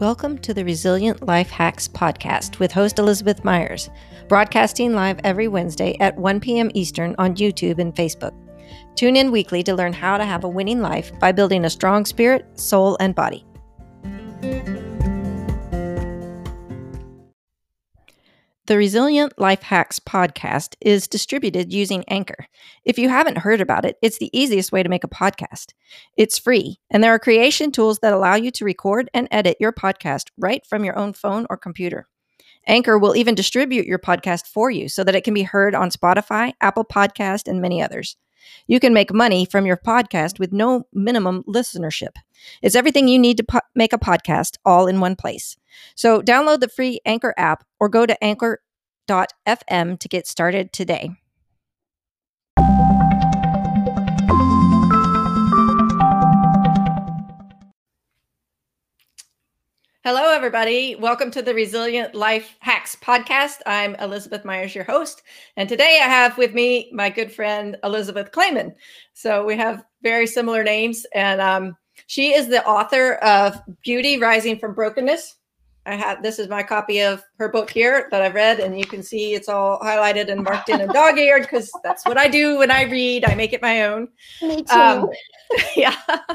Welcome to the Resilient Life Hacks podcast with host Elizabeth Myers, broadcasting live every Wednesday at 1 p.m. Eastern on YouTube and Facebook. Tune in weekly to learn how to have a winning life by building a strong spirit, soul, and body. The Resilient Life Hacks podcast is distributed using Anchor. If you haven't heard about it, it's the easiest way to make a podcast. It's free, and there are creation tools that allow you to record and edit your podcast right from your own phone or computer. Anchor will even distribute your podcast for you so that it can be heard on Spotify, Apple Podcast, and many others. You can make money from your podcast with no minimum listenership. It's everything you need to po- make a podcast all in one place. So download the free Anchor app or go to anchor.fm to get started today. Hello, everybody. Welcome to the Resilient Life Hacks podcast. I'm Elizabeth Myers, your host. And today I have with me my good friend, Elizabeth Clayman. So we have very similar names. And um, she is the author of Beauty Rising from Brokenness. I have this is my copy of her book here that I've read, and you can see it's all highlighted and marked in and dog eared because that's what I do when I read. I make it my own. Me too. Um, yeah.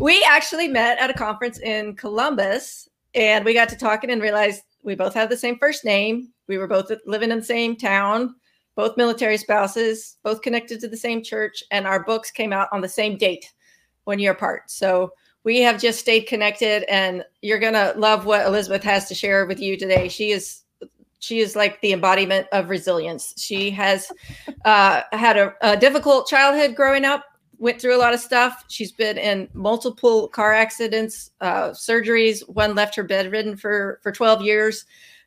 We actually met at a conference in Columbus and we got to talking and realized we both have the same first name. We were both living in the same town, both military spouses, both connected to the same church, and our books came out on the same date, one year apart. So we have just stayed connected, and you're gonna love what Elizabeth has to share with you today. She is she is like the embodiment of resilience. She has uh, had a, a difficult childhood growing up, went through a lot of stuff. She's been in multiple car accidents, uh, surgeries. One left her bedridden for for 12 years,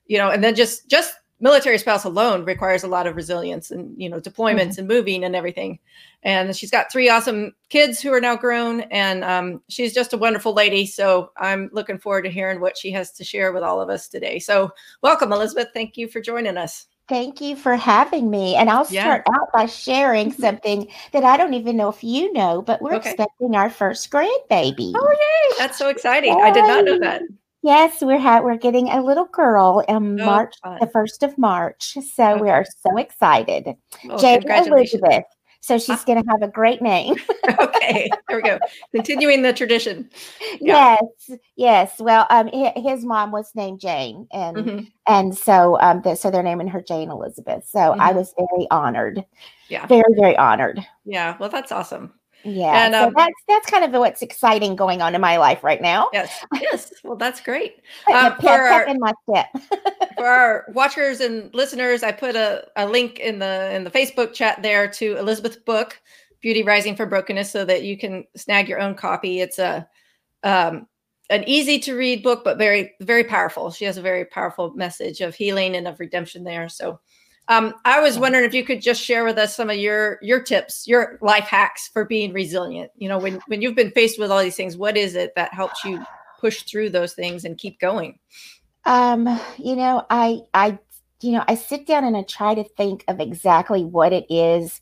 you know, and then just just military spouse alone requires a lot of resilience and you know deployments mm-hmm. and moving and everything. And she's got three awesome kids who are now grown, and um, she's just a wonderful lady. So I'm looking forward to hearing what she has to share with all of us today. So welcome, Elizabeth. Thank you for joining us. Thank you for having me. And I'll start yeah. out by sharing mm-hmm. something that I don't even know if you know, but we're okay. expecting our first grandbaby. Oh, yay. That's so exciting. Yay. I did not know that. Yes, we're ha- we're getting a little girl in oh, March, fun. the first of March. So okay. we are so excited. Well, Jade Elizabeth. So she's going to have a great name. okay, there we go. Continuing the tradition. Yeah. Yes, yes. Well, um, his mom was named Jane, and mm-hmm. and so um, the, so they're naming her Jane Elizabeth. So mm-hmm. I was very honored. Yeah, very very honored. Yeah, well, that's awesome. Yeah, and, um, so that's that's kind of what's exciting going on in my life right now. Yes, yes. Well, that's great. Um, pep, for, our, in my step. for our watchers and listeners, I put a, a link in the in the Facebook chat there to Elizabeth's book, "Beauty Rising from Brokenness," so that you can snag your own copy. It's a um, an easy to read book, but very very powerful. She has a very powerful message of healing and of redemption there. So um, I was wondering if you could just share with us some of your your tips, your life hacks for being resilient. You know, when when you've been faced with all these things, what is it that helps you push through those things and keep going? Um, you know, I I you know, I sit down and I try to think of exactly what it is,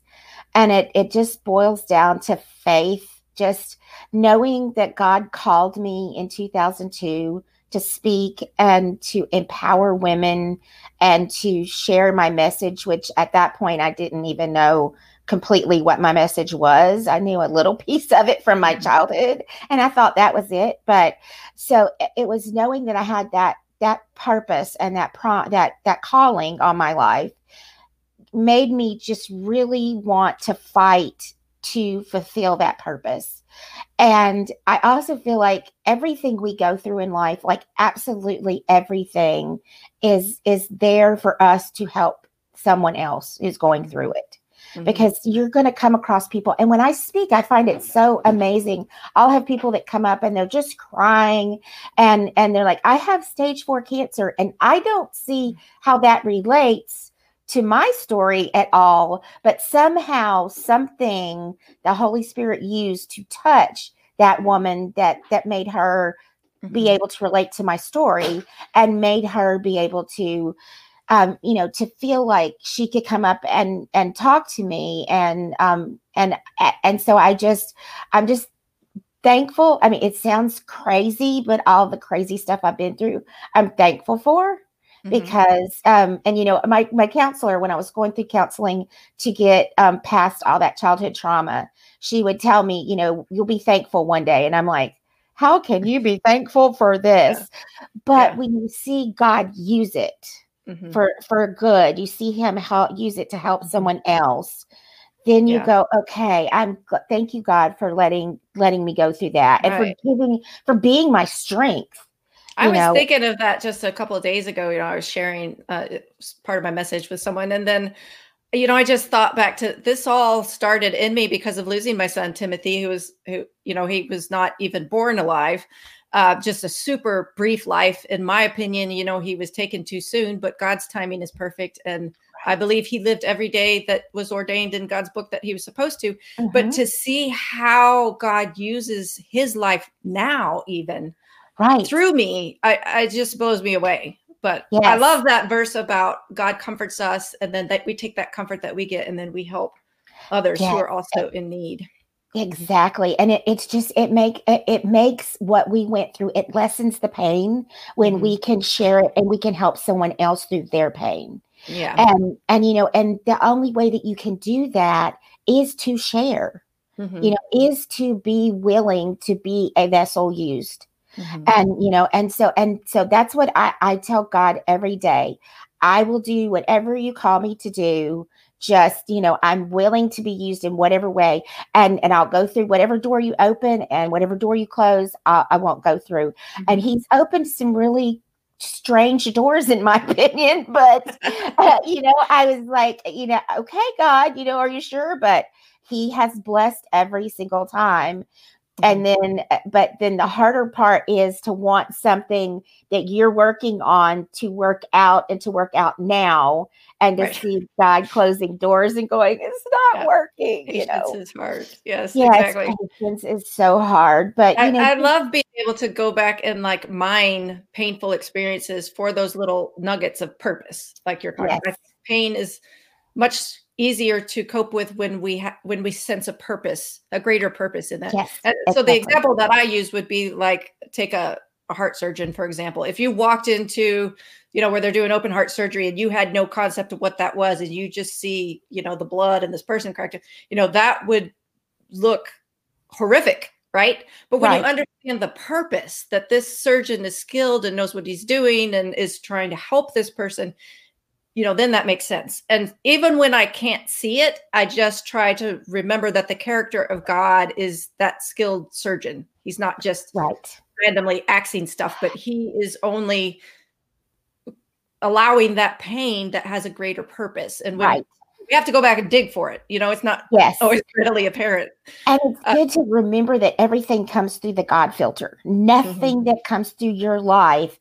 and it it just boils down to faith. Just knowing that God called me in 2002 to speak and to empower women and to share my message, which at that point I didn't even know completely what my message was. I knew a little piece of it from my mm-hmm. childhood and I thought that was it. But so it was knowing that I had that that purpose and that pro that that calling on my life made me just really want to fight to fulfill that purpose. And I also feel like everything we go through in life, like absolutely everything is is there for us to help someone else who's going through it. Mm-hmm. Because you're going to come across people. And when I speak, I find it so amazing. I'll have people that come up and they're just crying and and they're like, I have stage four cancer. And I don't see how that relates to my story at all, but somehow something the Holy Spirit used to touch that woman that that made her mm-hmm. be able to relate to my story and made her be able to um, you know, to feel like she could come up and and talk to me, and um, and and so I just, I'm just thankful. I mean, it sounds crazy, but all the crazy stuff I've been through, I'm thankful for mm-hmm. because um and you know my my counselor when i was going through counseling to get um past all that childhood trauma she would tell me you know you'll be thankful one day and i'm like how can you be thankful for this yeah. but yeah. when you see god use it mm-hmm. for for good you see him help use it to help mm-hmm. someone else then you yeah. go okay i'm thank you god for letting letting me go through that and right. for giving for being my strength I was know. thinking of that just a couple of days ago. You know, I was sharing uh, part of my message with someone, and then, you know, I just thought back to this. All started in me because of losing my son Timothy, who was who, you know, he was not even born alive. Uh, just a super brief life, in my opinion. You know, he was taken too soon, but God's timing is perfect, and I believe he lived every day that was ordained in God's book that he was supposed to. Mm-hmm. But to see how God uses his life now, even right through me i i just blows me away but yes. i love that verse about god comforts us and then that we take that comfort that we get and then we help others yes. who are also in need exactly and it, it's just it make it makes what we went through it lessens the pain when mm-hmm. we can share it and we can help someone else through their pain yeah and and you know and the only way that you can do that is to share mm-hmm. you know is to be willing to be a vessel used Mm-hmm. And, you know, and so, and so that's what I, I tell God every day. I will do whatever you call me to do. Just, you know, I'm willing to be used in whatever way. And, and I'll go through whatever door you open and whatever door you close, I, I won't go through. Mm-hmm. And he's opened some really strange doors in my opinion but uh, you know i was like you know okay god you know are you sure but he has blessed every single time and mm-hmm. then uh, but then the harder part is to want something that you're working on to work out and to work out now and to right. see god closing doors and going it's not yeah. working patience you know is hard yes, yes exactly patience is so hard but I, you know i love being able to go back and like mine painful experiences for those little nuggets of purpose like you're yes. pain is much easier to cope with when we ha- when we sense a purpose, a greater purpose in that. Yes, and so the example that I use would be like take a, a heart surgeon, for example. If you walked into, you know, where they're doing open heart surgery and you had no concept of what that was, and you just see, you know, the blood and this person cracked, you know, that would look horrific right? But when right. you understand the purpose that this surgeon is skilled and knows what he's doing and is trying to help this person, you know, then that makes sense. And even when I can't see it, I just try to remember that the character of God is that skilled surgeon. He's not just right. randomly axing stuff, but he is only allowing that pain that has a greater purpose. And right. we have to go back and dig for it, you know, it's not yes. always readily apparent. And it's uh, good to remember that everything comes through the God filter. Nothing mm-hmm. that comes through your life,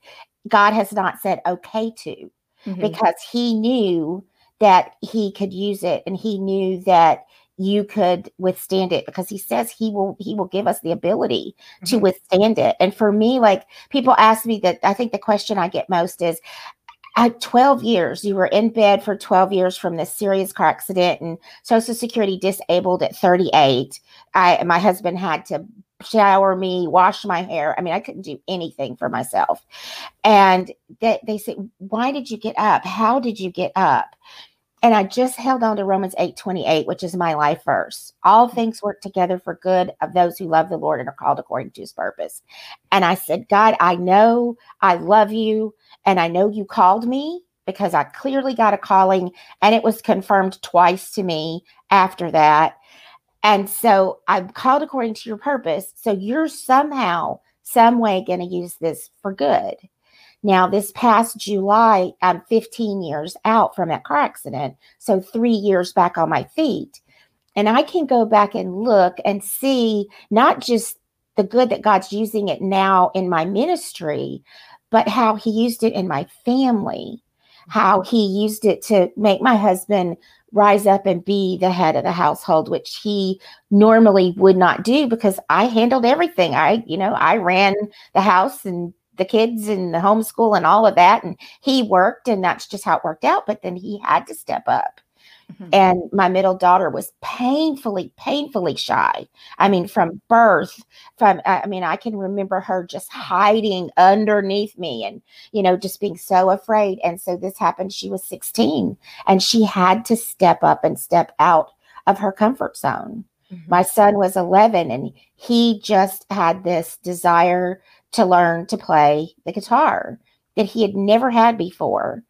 God has not said okay to mm-hmm. because he knew that he could use it and he knew that you could withstand it because he says he will he will give us the ability mm-hmm. to withstand it and for me like people ask me that i think the question i get most is at 12 years you were in bed for 12 years from this serious car accident and social security disabled at 38 i my husband had to shower me, wash my hair. I mean, I couldn't do anything for myself. And they, they said, Why did you get up? How did you get up? And I just held on to Romans 8 28, which is my life verse. All mm-hmm. things work together for good of those who love the Lord and are called according to his purpose. And I said, God, I know I love you and I know you called me because I clearly got a calling and it was confirmed twice to me after that. And so I'm called according to your purpose. So you're somehow, some way going to use this for good. Now, this past July, I'm 15 years out from that car accident. So three years back on my feet. And I can go back and look and see not just the good that God's using it now in my ministry, but how he used it in my family, how he used it to make my husband rise up and be the head of the household, which he normally would not do because I handled everything. I, you know, I ran the house and the kids and the homeschool and all of that. And he worked, and that's just how it worked out. But then he had to step up. Mm-hmm. And my middle daughter was painfully, painfully shy. I mean, from birth, from, I mean, I can remember her just hiding underneath me and, you know, just being so afraid. And so this happened. She was 16 and she had to step up and step out of her comfort zone. Mm-hmm. My son was 11 and he just had this desire to learn to play the guitar that he had never had before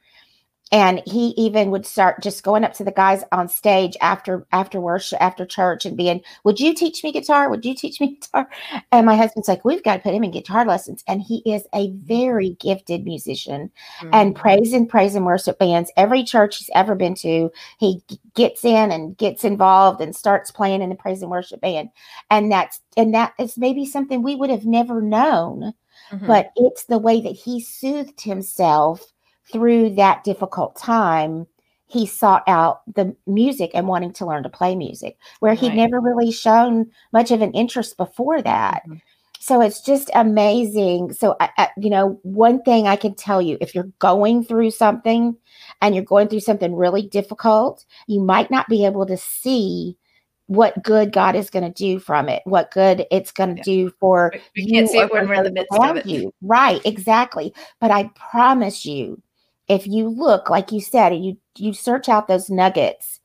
and he even would start just going up to the guys on stage after after worship after church and being would you teach me guitar? Would you teach me guitar? And my husband's like we've got to put him in guitar lessons. And he is a very gifted musician mm-hmm. and praise and praise and worship bands. Every church he's ever been to he gets in and gets involved and starts playing in the praise and worship band. And that's and that is maybe something we would have never known mm-hmm. but it's the way that he soothed himself through that difficult time, he sought out the music and wanting to learn to play music, where he'd never really shown much of an interest before that. Mm-hmm. So it's just amazing. So, I, I, you know, one thing I can tell you if you're going through something and you're going through something really difficult, you might not be able to see what good God is going to do from it, what good it's going to yeah. do for we you. can't see it when we're in the midst of it. You. Right, exactly. But I promise you, if you look like you said you you search out those nuggets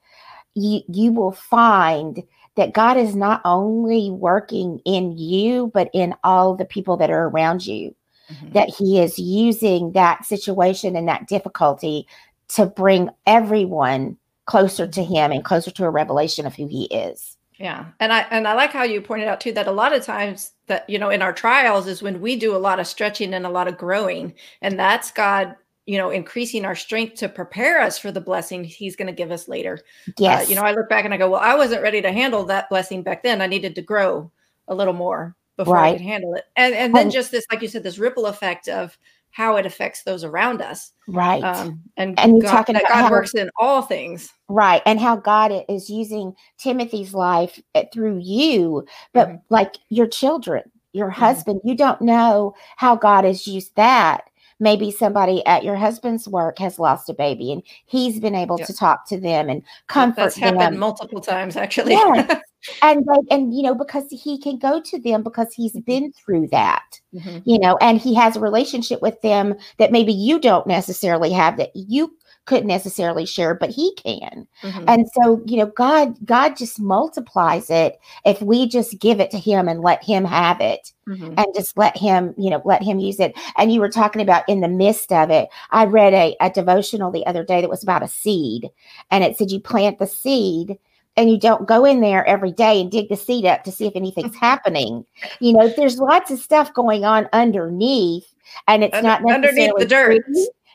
you you will find that God is not only working in you but in all the people that are around you. Mm-hmm. that he is using that situation and that difficulty to bring everyone closer to him and closer to a revelation of who he is. Yeah. And i and i like how you pointed out too that a lot of times that you know in our trials is when we do a lot of stretching and a lot of growing and that's god you know increasing our strength to prepare us for the blessing he's going to give us later yes uh, you know i look back and i go well i wasn't ready to handle that blessing back then i needed to grow a little more before right. i could handle it and and then just this like you said this ripple effect of how it affects those around us right um, and and you're God, talking that god how, works in all things right and how god is using timothy's life eh, through you but mm-hmm. like your children your mm-hmm. husband you don't know how god has used that maybe somebody at your husband's work has lost a baby and he's been able to talk to them and comfort That's them. happened multiple times actually. yes. and like, and you know because he can go to them because he's mm-hmm. been through that mm-hmm. you know and he has a relationship with them that maybe you don't necessarily have that you couldn't necessarily share but he can mm-hmm. and so you know god god just multiplies it if we just give it to him and let him have it mm-hmm. and just let him you know let him use it and you were talking about in the midst of it i read a, a devotional the other day that was about a seed and it said you plant the seed and you don't go in there every day and dig the seed up to see if anything's happening. You know, there's lots of stuff going on underneath, and it's Under, not underneath the dirt.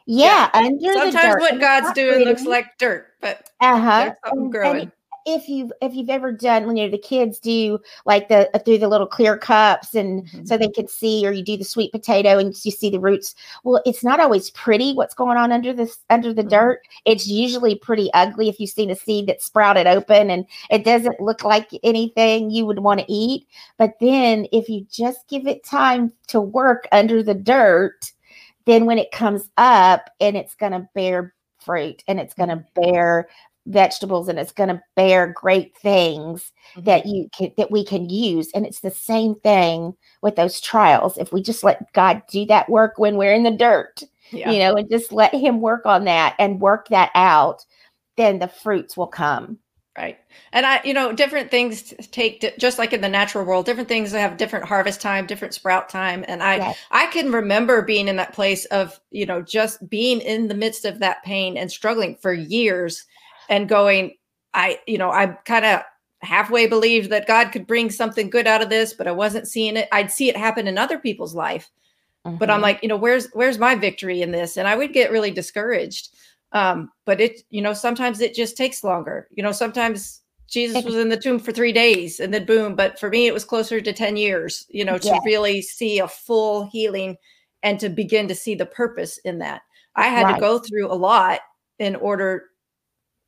Yeah, yeah. under sometimes what God's doing looks like dirt, but uh-huh. something growing. And if you've if you've ever done when you know the kids do like the uh, through the little clear cups and mm-hmm. so they can see or you do the sweet potato and you see the roots well it's not always pretty what's going on under this under the mm-hmm. dirt it's usually pretty ugly if you've seen a seed that sprouted open and it doesn't look like anything you would want to eat but then if you just give it time to work under the dirt then when it comes up and it's going to bear fruit and it's going to mm-hmm. bear vegetables and it's going to bear great things mm-hmm. that you can that we can use and it's the same thing with those trials if we just let god do that work when we're in the dirt yeah. you know and just let him work on that and work that out then the fruits will come right? And i you know different things take just like in the natural world different things have different harvest time different sprout time. And i i can remember being in that place of you know just being in the midst of that pain and struggling for years and going i you know I'm kind of halfway believed that god could bring something good out of this but i wasn't seeing it. I'd see it happen in other people's life. Mm-hmm. but i'm mm-hmm. like you know where's where's my victory in this? And i would get really discouraged um but it you know sometimes it just takes longer you know sometimes jesus was in the tomb for three days and then boom but for me it was closer to 10 years you know to really see a full healing and to begin to see the purpose in that i had right. to go through a lot in order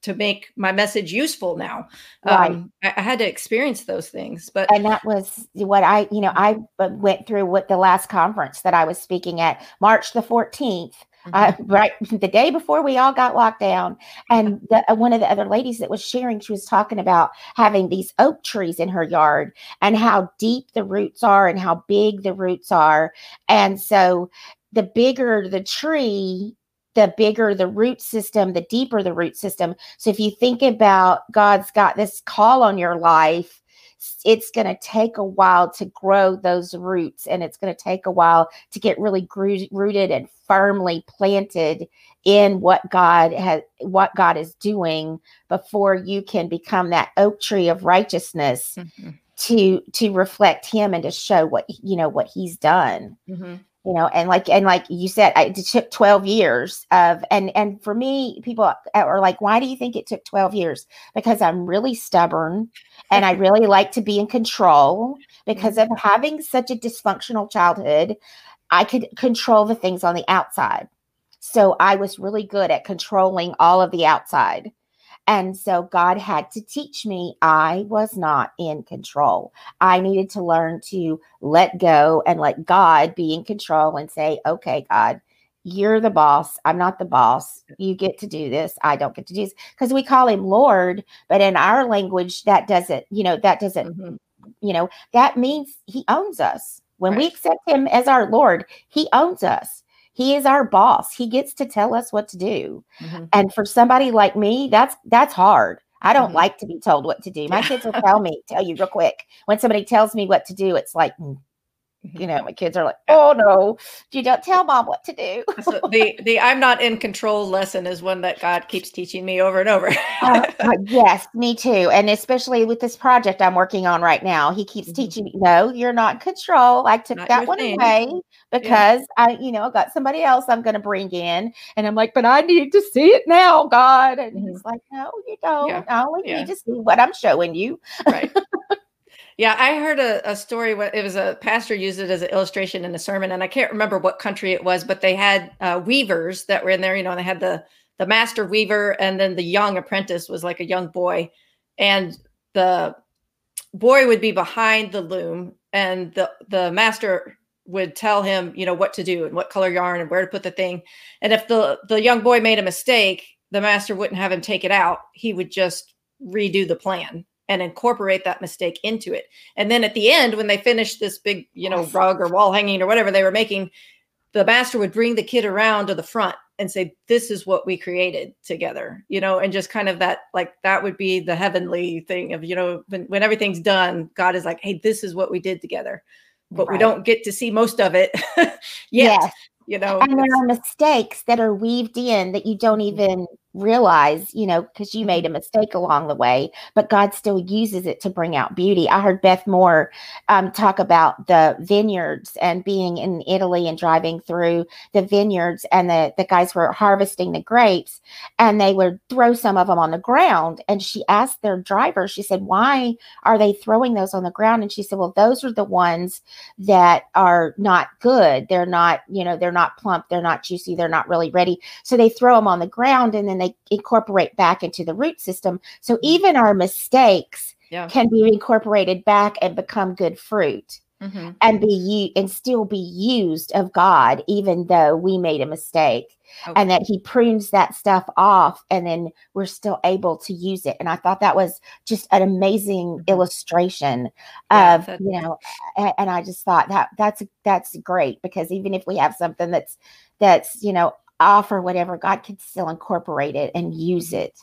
to make my message useful now. Right. Um, I, I had to experience those things, but and that was what I, you know, I uh, went through what the last conference that I was speaking at, March the 14th. Uh, right the day before we all got locked down and the, uh, one of the other ladies that was sharing she was talking about having these oak trees in her yard and how deep the roots are and how big the roots are. And so the bigger the tree the bigger the root system the deeper the root system. So if you think about god's got this call on your life it's going to take a while to grow those roots and it's going to take a while to get really rooted and firmly planted in what God has what God is doing before you can become that oak tree of righteousness Mhm. to to reflect him and to show what you know what he's done Mhm. You know and like and like you said I, it took 12 years of and and for me people uh, are like why do you think it took 12 years? Because i'm really stubborn and i really like to be in control because mm-hmm. of having such a dysfunctional childhood i could control the things on the outside. So i was really good at controlling all of the outside and so God had to teach me I was not in control. I needed to learn to let go and let God be in control and say, okay, God, you're the boss. I'm not the boss. You get to do this. I don't get to do this. Because we call him Lord, but in our language, that doesn't, you know, that doesn't, Mhm. you know, that means he owns us. When we accept him as our Lord, he owns us. He is our boss. He gets to tell us what to do Mhm. and for somebody like me that's that's hard i don't Mhm. like to be told what to do my kids will tell me tell you real quick when somebody tells me what to do it's like mm. You know my kids are like oh no you don't tell mom what to do So the the I'm not in control lesson is one that God keeps teaching me over and over. Uh, uh, yes me too and especially with this project i'm working on right now he keeps Mhm. teaching me no you're not in control i took Not that one thing. away because i you know got somebody else i'm going to bring in and i'm like but i need to see it now god and he's like no you don't Yeah. i only Yeah. need to see what i'm showing you right. Yeah, I heard a, a story. It was a pastor used it as an illustration in a sermon, and I can't remember what country it was, but they had uh, weavers that were in there. You know, they had the the master weaver, and then the young apprentice was like a young boy, and the boy would be behind the loom, and the the master would tell him, you know, what to do and what color yarn and where to put the thing. And if the the young boy made a mistake, the master wouldn't have him take it out. He would just redo the plan and incorporate that mistake into it. And then at the end, when they finished this big, you know, rug or wall hanging or whatever they were making, the master would bring the kid around to the front and say, This is what we created together, you know, and just kind of that, like, that would be the heavenly thing of, you know, when, when everything's done, God is like, Hey, this is what we did together. But we don't get to see most of it yet, Yes. you know. and there are mistakes that are weaved in that you don't Mhm. even realize, you know, because you made a mistake along the way, but God still uses it to bring out beauty. I heard Beth Moore um, talk about the vineyards and being in Italy and driving through the vineyards, and the, the guys were harvesting the grapes and they would throw some of them on the ground. And she asked their driver, she said, Why are they throwing those on the ground? And she said, Well, those are the ones that are not good. They're not, you know, they're not plump, they're not juicy, they're not really ready. So they throw them on the ground and then they incorporate back into the root system. So even our mistakes yeah. can be incorporated back and become good fruit Mhm. and be u- and still be used of God, even though we made a mistake. Okay. And that he prunes that stuff off, and then we're still able to use it. And I thought that was just an amazing Mhm. illustration Yeah, of you know, a- and I just thought that that's that's great because even if we have something that's that's you know off or whatever, God can still incorporate it and use it.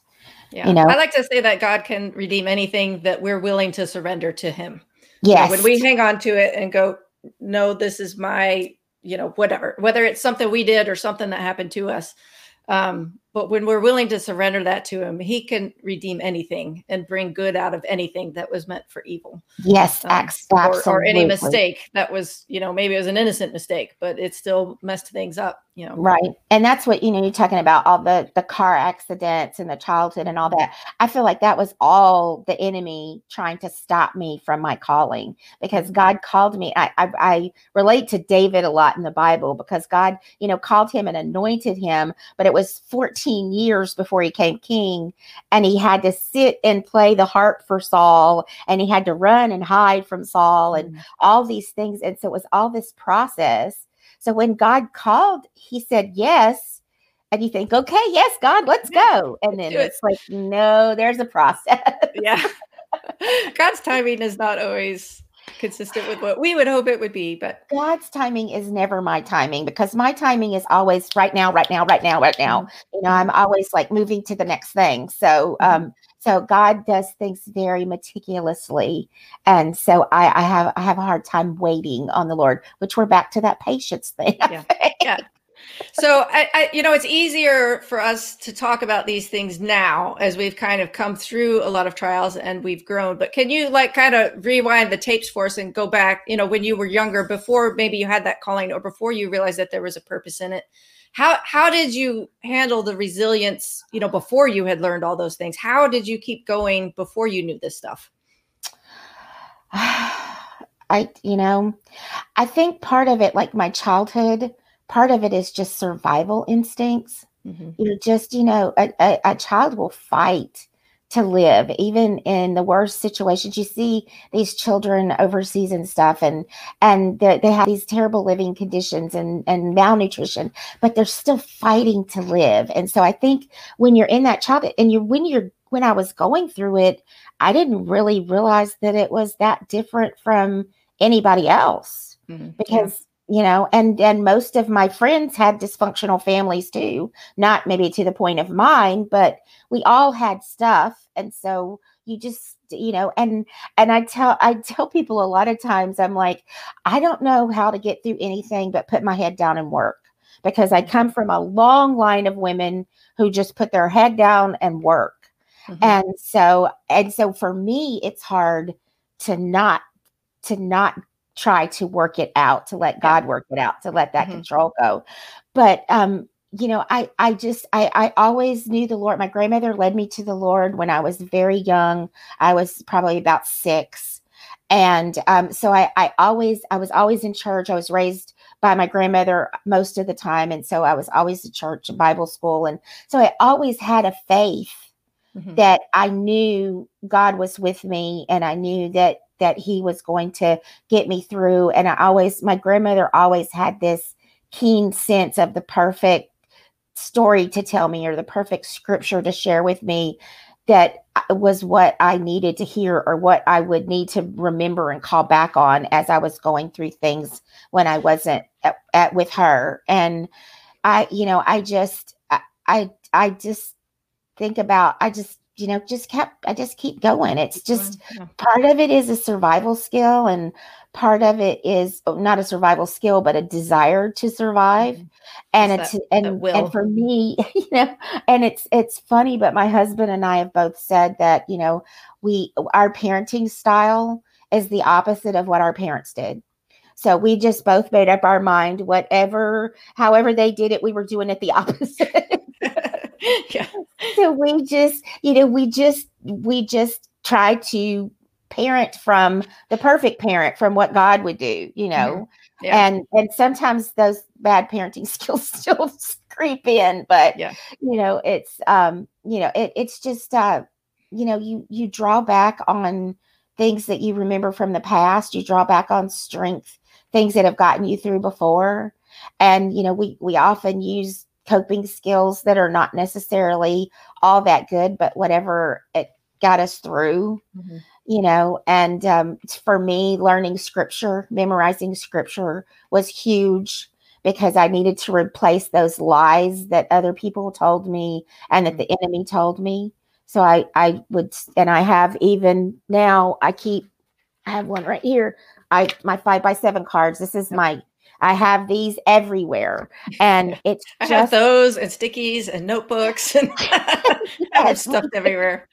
Yeah. you know? I like to say that God can redeem anything that we're willing to surrender to Him. You know, when we hang on to it and go, no, this is my, you know, whatever, whether it's something we did or something that happened to us. Um, but when we're willing to surrender that to Him, He can redeem anything and bring good out of anything that was meant for evil. yes, Um, ax- or, absolutely. or any mistake that was, you know, maybe it was an innocent mistake, but it still messed things up, you know. Right. And that's what, you know, you're talking about all the the car accidents and the childhood and all that. I feel like that was all the enemy trying to stop me from my calling because Mhm. God called me. I, I I relate to David a lot in the Bible because God, you know, called him and anointed him, but it was 14 13 years before he came king and he had to sit and play the harp for Saul and he had to run and hide from Saul and mm-hmm. all these things and so it was all this process. So when God called he said yes and you think okay yes God let's go and then it's like no there's a process. Yeah. God's timing is not always consistent with what we would hope it would be. But God's timing is never my timing because my timing is always right now, right now, right now, right now. Mm-hmm. You know, I'm always like moving to the next thing. So, mm-hmm. um, so God does things very meticulously, and so I, I have I have a hard time waiting on the Lord, which we're back to that patience thing. Yeah, yeah so I, I, you know it's easier for us to talk about these things now as we've kind of come through a lot of trials and we've grown. But can you like kind of rewind the tapes for us and go back you know when you were younger before maybe you had that calling or before you realized that there was a purpose in it? How how did you handle the resilience you know before you had learned all those things? How did you keep going before you knew this stuff? I you know i think part of it like my childhood part of it is just survival instincts. Mm-hmm. You know, just, you know, a, a, a, child will fight to live, even in the worst situations. You see these children overseas and stuff, and and they have these terrible living conditions and and malnutrition, but they're still fighting to live. And so I think when you're in that child, and you when you're when I was going through it, I didn't really realize that it was that different from anybody else mm-hmm. because you know and and most of my friends had dysfunctional families too not maybe to the point of mine but we all had stuff and so you just you know and and i tell i tell people a lot of times i'm like i don't know how to get through anything but put my head down and work because i come from a long line of women who just put their head down and work mm-hmm. and so and so for me it's hard to not to not try to work it out, to let God work it out, to let that mm-hmm. control go. But um, you know, I I just I I always knew the Lord. My grandmother led me to the Lord when I was very young. I was probably about six. And um, so I, I always I was always in church. I was raised by my grandmother most of the time. And so I was always at church and Bible school. And so I always had a faith mm-hmm. that I knew God was with me and I knew that that he was going to get me through. And I always, my grandmother always had this keen sense of the perfect story to tell me or the perfect scripture to share with me that was what I needed to hear or what I would need to remember and call back on as I was going through things when I wasn't at, at with her. And I, you know, I just, I, I, I just think about, I just you know, just kept, I just keep going. It's just yeah. part of it is a survival skill, and part of it is oh, not a survival skill, but a desire to survive. Mm-hmm. And it's, and, and for me, you know, and it's, it's funny, but my husband and I have both said that, you know, we, our parenting style is the opposite of what our parents did. So we just both made up our mind, whatever, however they did it, we were doing it the opposite. yeah. So we just, you know, we just, we just try to parent from the perfect parent from what God would do, you know. Mm-hmm. Yeah. And and sometimes those bad parenting skills still creep in, but yeah. you know, it's um, you know, it, it's just uh, you know, you you draw back on things that you remember from the past, you draw back on strength, things that have gotten you through before. And you know, we we often use coping skills that are not necessarily all that good, but whatever it got us through, mm-hmm. you know. And um, for me, learning scripture, memorizing scripture was huge because I needed to replace those lies that other people told me and that mm-hmm. the enemy told me. So I, I would, and I have even now, I keep, I have one right here. I, my five by seven cards. This is my I have these everywhere, and it's I just, have those and stickies and notebooks and I have stuff everywhere.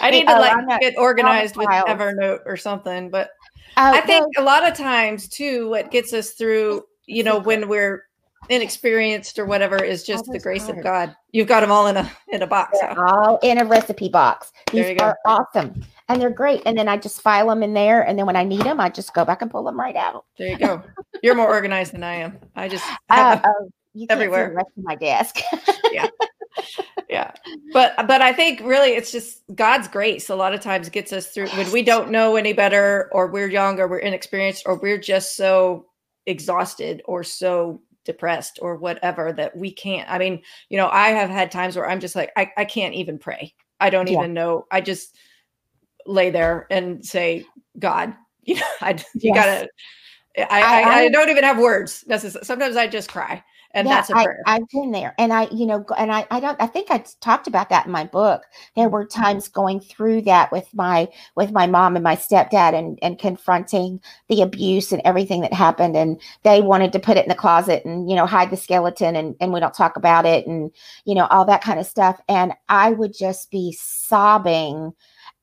I need to oh, like get organized with Evernote or something, but oh, I think well, a lot of times too, what gets us through, you know, when we're inexperienced or whatever is just the grace of God. You've got them all in a in a box. All in a recipe box. These are awesome and they're great. And then I just file them in there, and then when I need them, I just go back and pull them right out. There you go. You're more organized than I am. I just uh, uh, you everywhere. rest of my desk. yeah. yeah but but i think really it's just god's grace a lot of times gets us through when we don't know any better or we're young or we're inexperienced or we're just so exhausted or so depressed or whatever that we can't i mean you know i have had times where i'm just like i, I can't even pray i don't yeah. even know i just lay there and say god you know i you yes. gotta I, I, I, I don't even have words necessarily sometimes i just cry and yeah, that's a prayer. I, have been there, and I, you know, and I, I don't, I think I talked about that in my book. There were mm-hmm. times going through that with my, with my mom and my stepdad, and and confronting the abuse and everything that happened, and they wanted to put it in the closet and you know hide the skeleton, and and we don't talk about it, and you know all that kind of stuff, and I would just be sobbing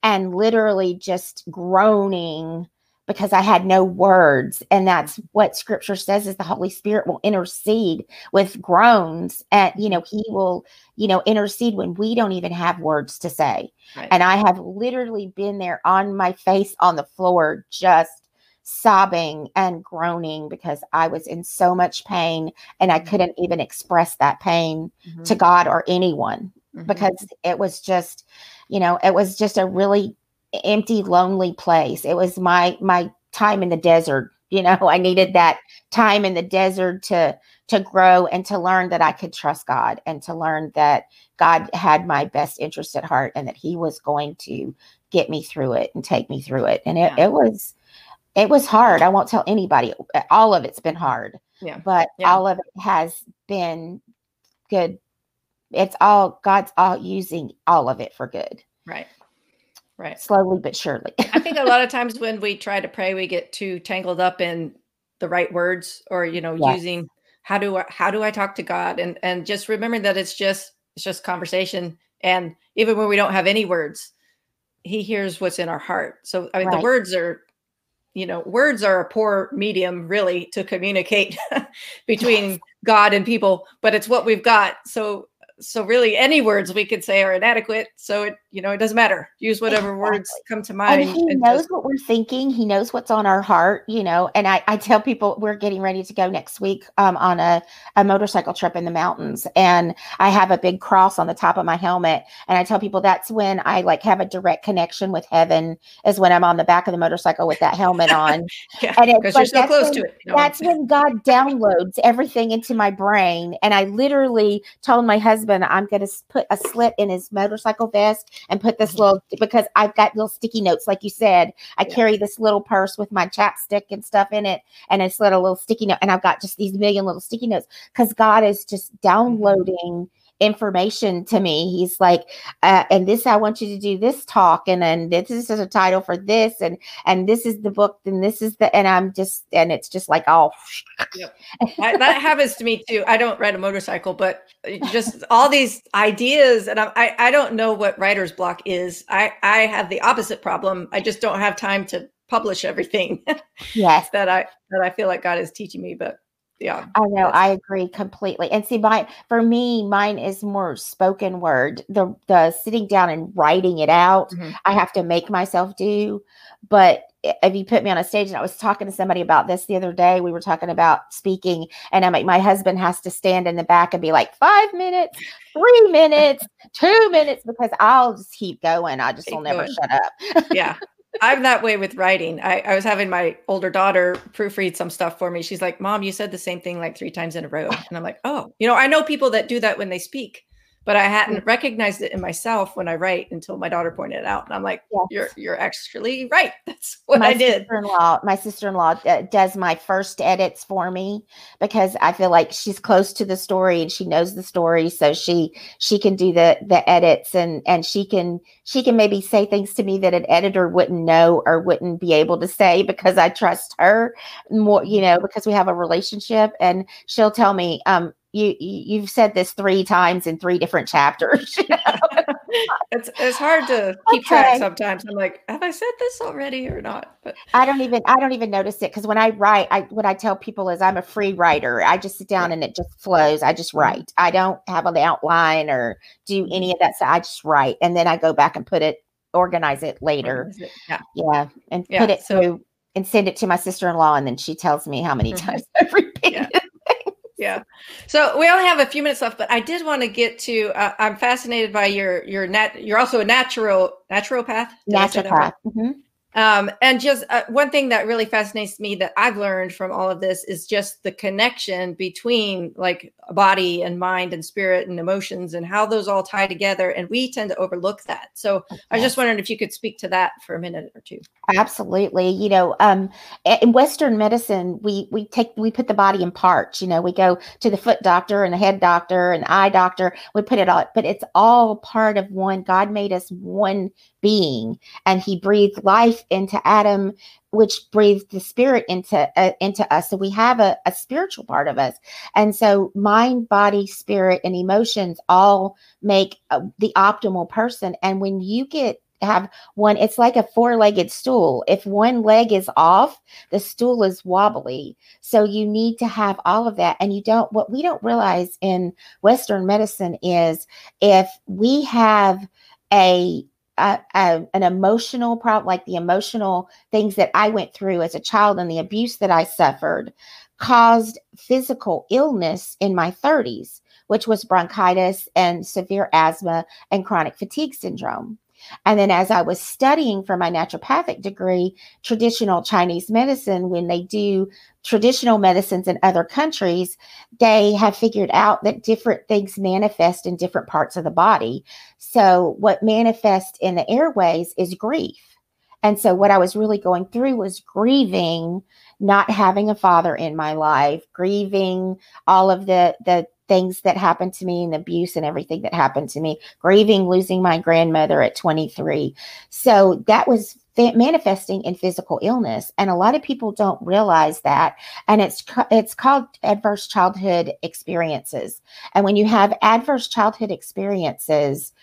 and literally just groaning because I had no words. And that's what scripture says is the Holy Spirit will intercede with groans and you know, he will, you know, intercede when we don't even have words to say. Right. And I have literally been there on my face on the floor, just sobbing and groaning because I was in so much pain and I mm-hmm. couldn't even express that pain mm-hmm. to God or anyone mm-hmm. because it was just, you know, it was just a really empty lonely place. It was my my time in the desert you know i needed that time in the desert to to grow and to learn that i could trust god and to learn that god had my best interest at heart and that he was going to get me through it and take me through it. And it, yeah. it was it was hard. I won't tell anybody. All of it's been hard yeah. but yeah. all of it has been good. It's all god's all using all of it for good. Right Right. Slowly but surely. I think a lot of times when we try to pray, we get too tangled up in the right words or, you know, yes. using how do I how do I talk to God? And and just remembering that it's just it's just conversation. And even when we don't have any words, he hears what's in our heart. So I mean right. the words are you know, words are a poor medium really to communicate between. God and people, but it's what we've got. So so really any words we could say are inadequate so it you know it doesn't matter use whatever exactly. words come to mind and he and knows just- what we're thinking he knows what's on our heart you know and i, I tell people we're getting ready to go next week um, on a, a motorcycle trip in the mountains and i have a big cross on the top of my helmet and i tell people that's when i like have a direct connection with heaven is when i'm on the back of the motorcycle with that helmet on yeah, and it's like, so close when, to it you know? that's when god downloads everything into my brain and i literally told my husband husband, I'm going to put a slit in his motorcycle vest and put this little, because I've got little sticky notes, like you said. I yeah. carry this little purse with my chapstick and stuff in it, and it's little, little sticky note. And I've got just these million little sticky notes because God is just mm-hmm. downloading. Mm-hmm information to me. He's like, uh, and this I want you to do this talk, and then this is a title for this, and and this is the book, and this is the, and I'm just, and it's just like, oh, yep. I, that happens to me too. I don't ride a motorcycle, but just all these ideas, and I, I I don't know what writer's block is. I I have the opposite problem. I just don't have time to publish everything. yes, that I that I feel like God is teaching me, but yeah i know i agree completely and see my for me mine is more spoken word the the sitting down and writing it out mm-hmm. i have to make myself do but if you put me on a stage and i was talking to somebody about this the other day we were talking about speaking and i'm like my husband has to stand in the back and be like five minutes three minutes two minutes because i'll just keep going i just keep will never shut up yeah I'm that way with writing. I, I, was having my older daughter proofread some stuff for me. She's like, Mom, you said the same thing like three times in a row. And I'm like, Oh, you know, I know people that do that when they speak but I hadn't recognized it in myself when I write until my daughter pointed it out, and I'm like, yes. "You're you're actually right. That's what my I did." Sister-in-law, my sister-in-law uh, does my first edits for me because I feel like she's close to the story and she knows the story, so she she can do the the edits and and she can she can maybe say things to me that an editor wouldn't know or wouldn't be able to say because I trust her more, you know, because we have a relationship, and she'll tell me, um, you, you have said this three times in three different chapters. You know? it's it's hard to keep okay. track sometimes. I'm like, have I said this already or not? But I don't even I don't even notice it because when I write, I what I tell people is I'm a free writer. I just sit down and it just flows. I just mm-hmm. write. I don't have an outline or do any of that. So I just write and then I go back and put it, organize it later. Organize it. Yeah, yeah, and yeah. put it so, through and send it to my sister in law, and then she tells me how many mm-hmm. times I repeated. Yeah Yeah. So we only have a few minutes left, but I did want to get to. Uh, I'm fascinated by your your nat. You're also a natural naturopath. Naturopath. Mm-hmm. Um, and just uh, one thing that really fascinates me that I've learned from all of this is just the connection between like body and mind and spirit and emotions and how those all tie together. And we tend to overlook that. So yes. I was just wondering if you could speak to that for a minute or two. Absolutely. You know, um, in Western medicine, we we take we put the body in parts. You know, we go to the foot doctor and the head doctor and eye doctor. We put it all, but it's all part of one. God made us one being and he breathed life into adam which breathed the spirit into uh, into us. So we have a, a spiritual part of us. And so mind body spirit and emotions all make uh, the optimal person. And when you get have one it's like a four-legged stool. If one leg is off the stool is wobbly. So you need to have all of that. And you don't what we don't realize in western medicine is if we have a a, an emotional problem, like the emotional things that I went through as a child and the abuse that I suffered, caused physical illness in my 30s, which was bronchitis and severe asthma and chronic fatigue syndrome. And then as I was studying for my naturopathic degree, traditional Chinese medicine, when they do traditional medicines in other countries, they have figured out that different things manifest in different parts of the body. So, what manifests in the airways is grief. And so, what I was really going through was grieving not having a father in my life, grieving all of the the things that happened to me and abuse and everything that happened to me, grieving losing my grandmother at 23. So that was manifesting in physical illness and a lot of people don't realize that and it's it's called adverse childhood experiences and when you have adverse childhood experiences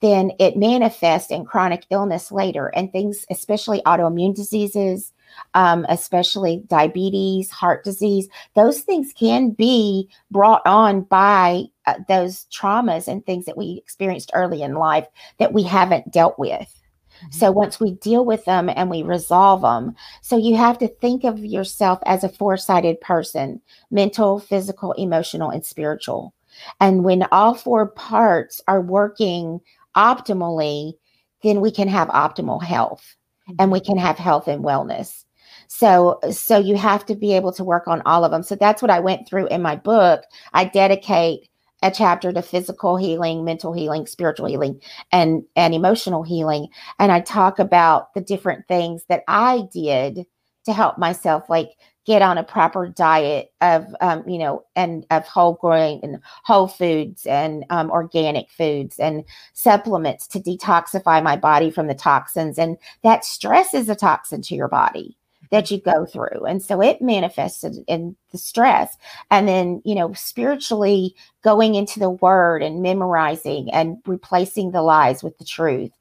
then it manifests in chronic illness later and things especially autoimmune diseases um, especially diabetes, heart disease. Those things can be brought on by uh, those traumas and things that we experienced early in life that we haven't dealt with. Mm-hmm. So once we deal with them and we resolve them, so you have to think of yourself as a four sided person mental, physical, emotional, and spiritual. And when all four parts are working optimally, then we can have optimal health and we can have health and wellness. So so you have to be able to work on all of them. So that's what I went through in my book. I dedicate a chapter to physical healing, mental healing, spiritual healing, and and emotional healing. And I talk about the different things that I did to help myself, like get on a proper diet of um, you know and of whole grain and whole foods and um, organic foods and supplements to detoxify my body from the toxins and that stress is a toxin to your body that you go through. And so it manifested in the stress. And then, you know, spiritually going into the word and memorizing and replacing the lies with the truth.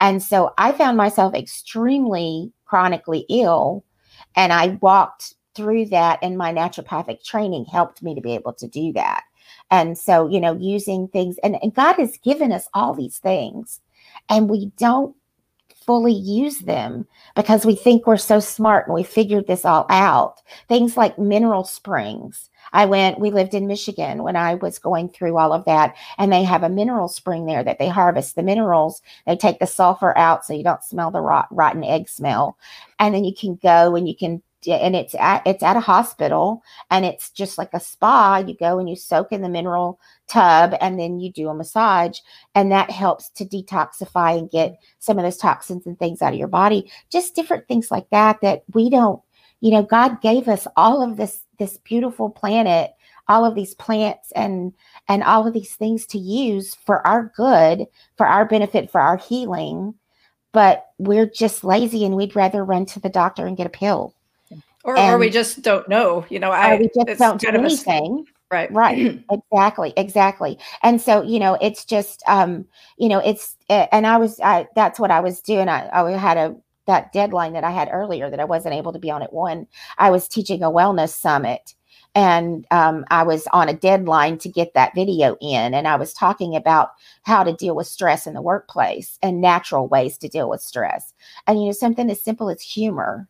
And so I found myself extremely chronically ill. And I walked through that, and my naturopathic training helped me to be able to do that. And so, you know, using things, and, and God has given us all these things, and we don't fully use them because we think we're so smart and we figured this all out. Things like mineral springs. I went, we lived in Michigan when I was going through all of that, and they have a mineral spring there that they harvest the minerals. They take the sulfur out so you don't smell the rot, rotten egg smell. And then you can go and you can and it's at it's at a hospital and it's just like a spa. You go and you soak in the mineral tub and then you do a massage and that helps to detoxify and get some of those toxins and things out of your body. Just different things like that that we don't you know god gave us all of this this beautiful planet all of these plants and and all of these things to use for our good for our benefit for our healing but we're just lazy and we'd rather run to the doctor and get a pill or, or we just don't know you know I, we just don't do anything. Right. Right. Exactly exactly. And so you know it's just um you know it's and i was I, that's what i was doing. I, I had a that deadline that i had earlier that i wasn't able to be on at one i was teaching a wellness summit. And um, i was on a deadline to get that video in and i was talking about how to deal with stress in the workplace and natural ways to deal with stress. And you know something as simple as humor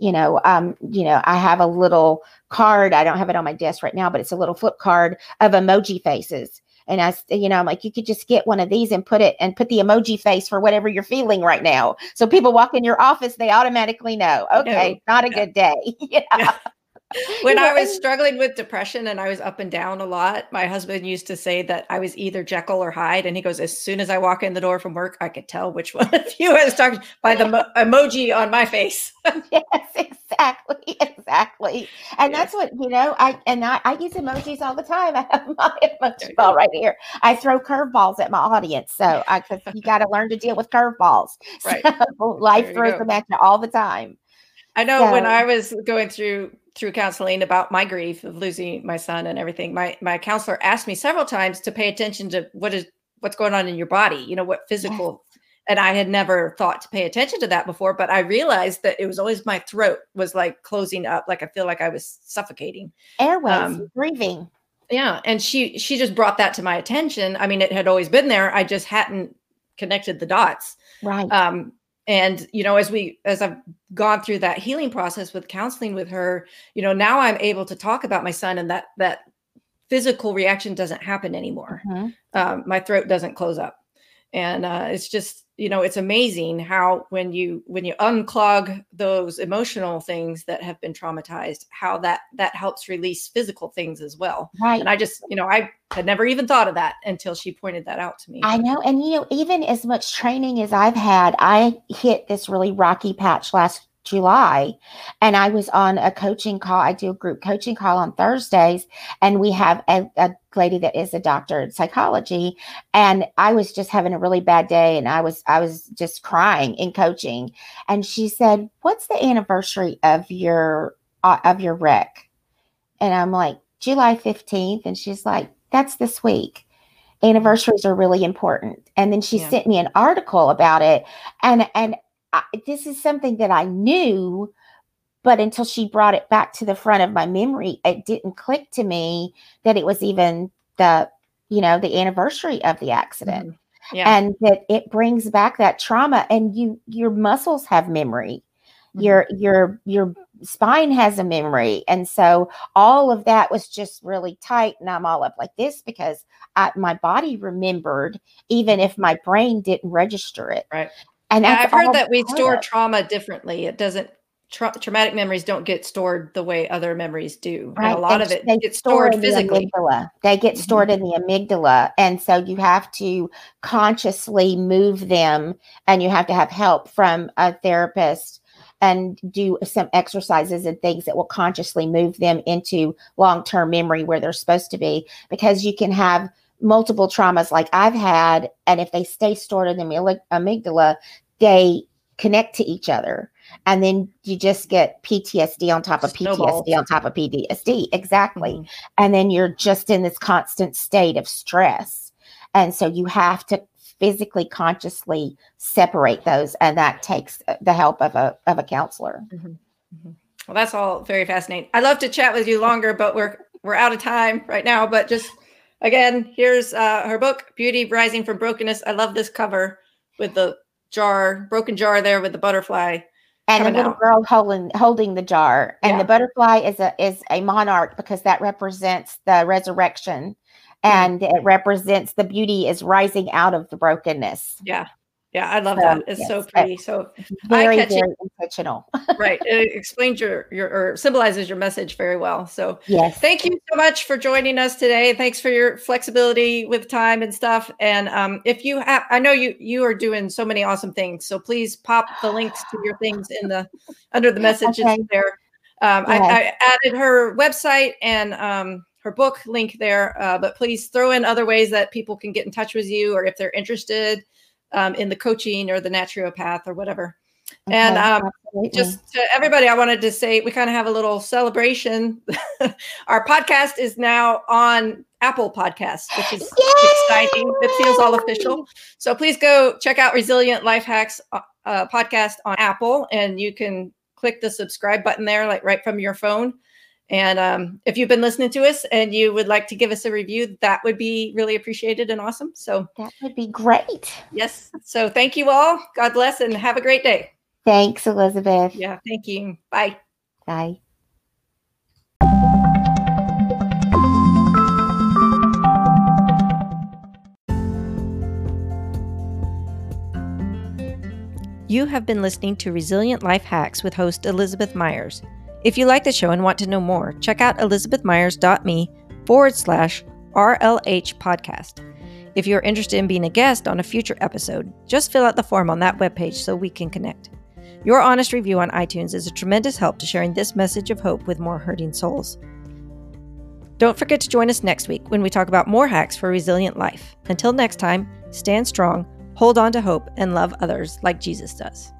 you know um you know i have a little card i don't have it on my desk right now but it's a little flip card of emoji faces and I, you know, I'm like, you could just get one of these and put it and put the emoji face for whatever you're feeling right now. So people walk in your office, they automatically know, okay, no. not a yeah. good day. yeah. When I was struggling with depression and I was up and down a lot, my husband used to say that I was either Jekyll or Hyde. And he goes, As soon as I walk in the door from work, I could tell which one of you I was talking by the mo- emoji on my face. yes, exactly. Exactly. And yes. that's what, you know, I and I, I, use emojis all the time. I have my emoji ball right here. I throw curveballs at my audience. So I you got to learn to deal with curveballs. Right. So life throws them at you all the time. I know so, when I was going through through counseling about my grief of losing my son and everything, my my counselor asked me several times to pay attention to what is what's going on in your body, you know, what physical and I had never thought to pay attention to that before, but I realized that it was always my throat was like closing up, like I feel like I was suffocating. Airways, um, breathing. Yeah, and she she just brought that to my attention. I mean, it had always been there. I just hadn't connected the dots. Right. Um, and you know as we as i've gone through that healing process with counseling with her you know now i'm able to talk about my son and that that physical reaction doesn't happen anymore mm-hmm. um, my throat doesn't close up and uh, it's just you know it's amazing how when you when you unclog those emotional things that have been traumatized how that that helps release physical things as well. Right. And i just you know i had never even thought of that until she pointed that out to me. I know. And you know even as much training as i've had i hit this really rocky patch last July. And I was on a coaching call. I do a group coaching call on Thursdays, and we have a, a, lady that is a doctor in psychology. And I was just having a really bad day, and I was I was just crying in coaching. And she said, "What's the anniversary of your uh, of your wreck?" And I'm like, "July 15th." And she's like, "That's this week." Anniversaries are really important. And then she yeah. sent me an article about it, and and I, this is something that I knew, but until she brought it back to the front of my memory, it didn't click to me that it was even the, you know, the anniversary of the accident. Mm-hmm. Yeah. And that it brings back that trauma and you your muscles have memory. Mm-hmm. Your your your spine has a memory. And so all of that was just really tight. And I'm all up like this because I, my body remembered, even if my brain didn't register it. Right. And I've heard that we store trauma differently. It doesn't tra- traumatic memories don't get stored the way other memories do. Right. And a lot they, of it they gets stored physically. The they get mm-hmm. stored mm-hmm. in the amygdala. And so you have to consciously move them and you have to have help from a therapist and do some exercises and things that will consciously move them into long-term memory where they're supposed to be because you can have multiple traumas like I've had, and if they stay stored in the amygdala, they connect to each other. And then you just get PTSD on top of Snowball. PTSD on top of PTSD. Exactly. Mm-hmm. And then you're just in this constant state of stress. And so you have to physically consciously separate those and that takes the help of a of a counselor mm-hmm. Mm-hmm. well that's all very fascinating i'd love to chat with you longer but we're we're out of time right now but just Again, here's uh, her book, Beauty Rising from Brokenness. I love this cover with the jar, broken jar there with the butterfly. And the little out. girl holding holding the jar. And yeah. the butterfly is a is a monarch because that represents the resurrection and it represents the beauty is rising out of the brokenness. Yeah. Yeah, I love so, that. It's yes, so pretty. So very, very it. intentional. right. It explains your your or symbolizes your message very well. So yes. Thank you so much for joining us today. Thanks for your flexibility with time and stuff. And um, if you have I know you you are doing so many awesome things. So please pop the links to your things in the under the messages okay. there. Um, yes. I, I, added her website and um, her book link there, uh, but please throw in other ways that people can get in touch with you or if they're interested um, in the coaching or the naturopath or whatever. Okay, and um, just to everybody, I wanted to say we kind of have a little celebration. Our podcast is now on Apple Podcasts, which is Yay! exciting. It feels all official. So please go check out Resilient Life Hacks uh, uh, podcast on Apple, and you can click the subscribe button there, like right from your phone. And um, if you've been listening to us and you would like to give us a review, that would be really appreciated and awesome. So that would be great. Yes. So thank you all. God bless and have a great day. Thanks, Elizabeth. Yeah, thank you. Bye. Bye. You have been listening to Resilient Life Hacks with host Elizabeth Myers. If you like the show and want to know more, check out elizabethmyers.me forward slash RLH podcast. If you're interested in being a guest on a future episode, just fill out the form on that webpage so we can connect. Your honest review on iTunes is a tremendous help to sharing this message of hope with more hurting souls. Don't forget to join us next week when we talk about more hacks for resilient life. Until next time, stand strong hold on to hope, and love others like Jesus does.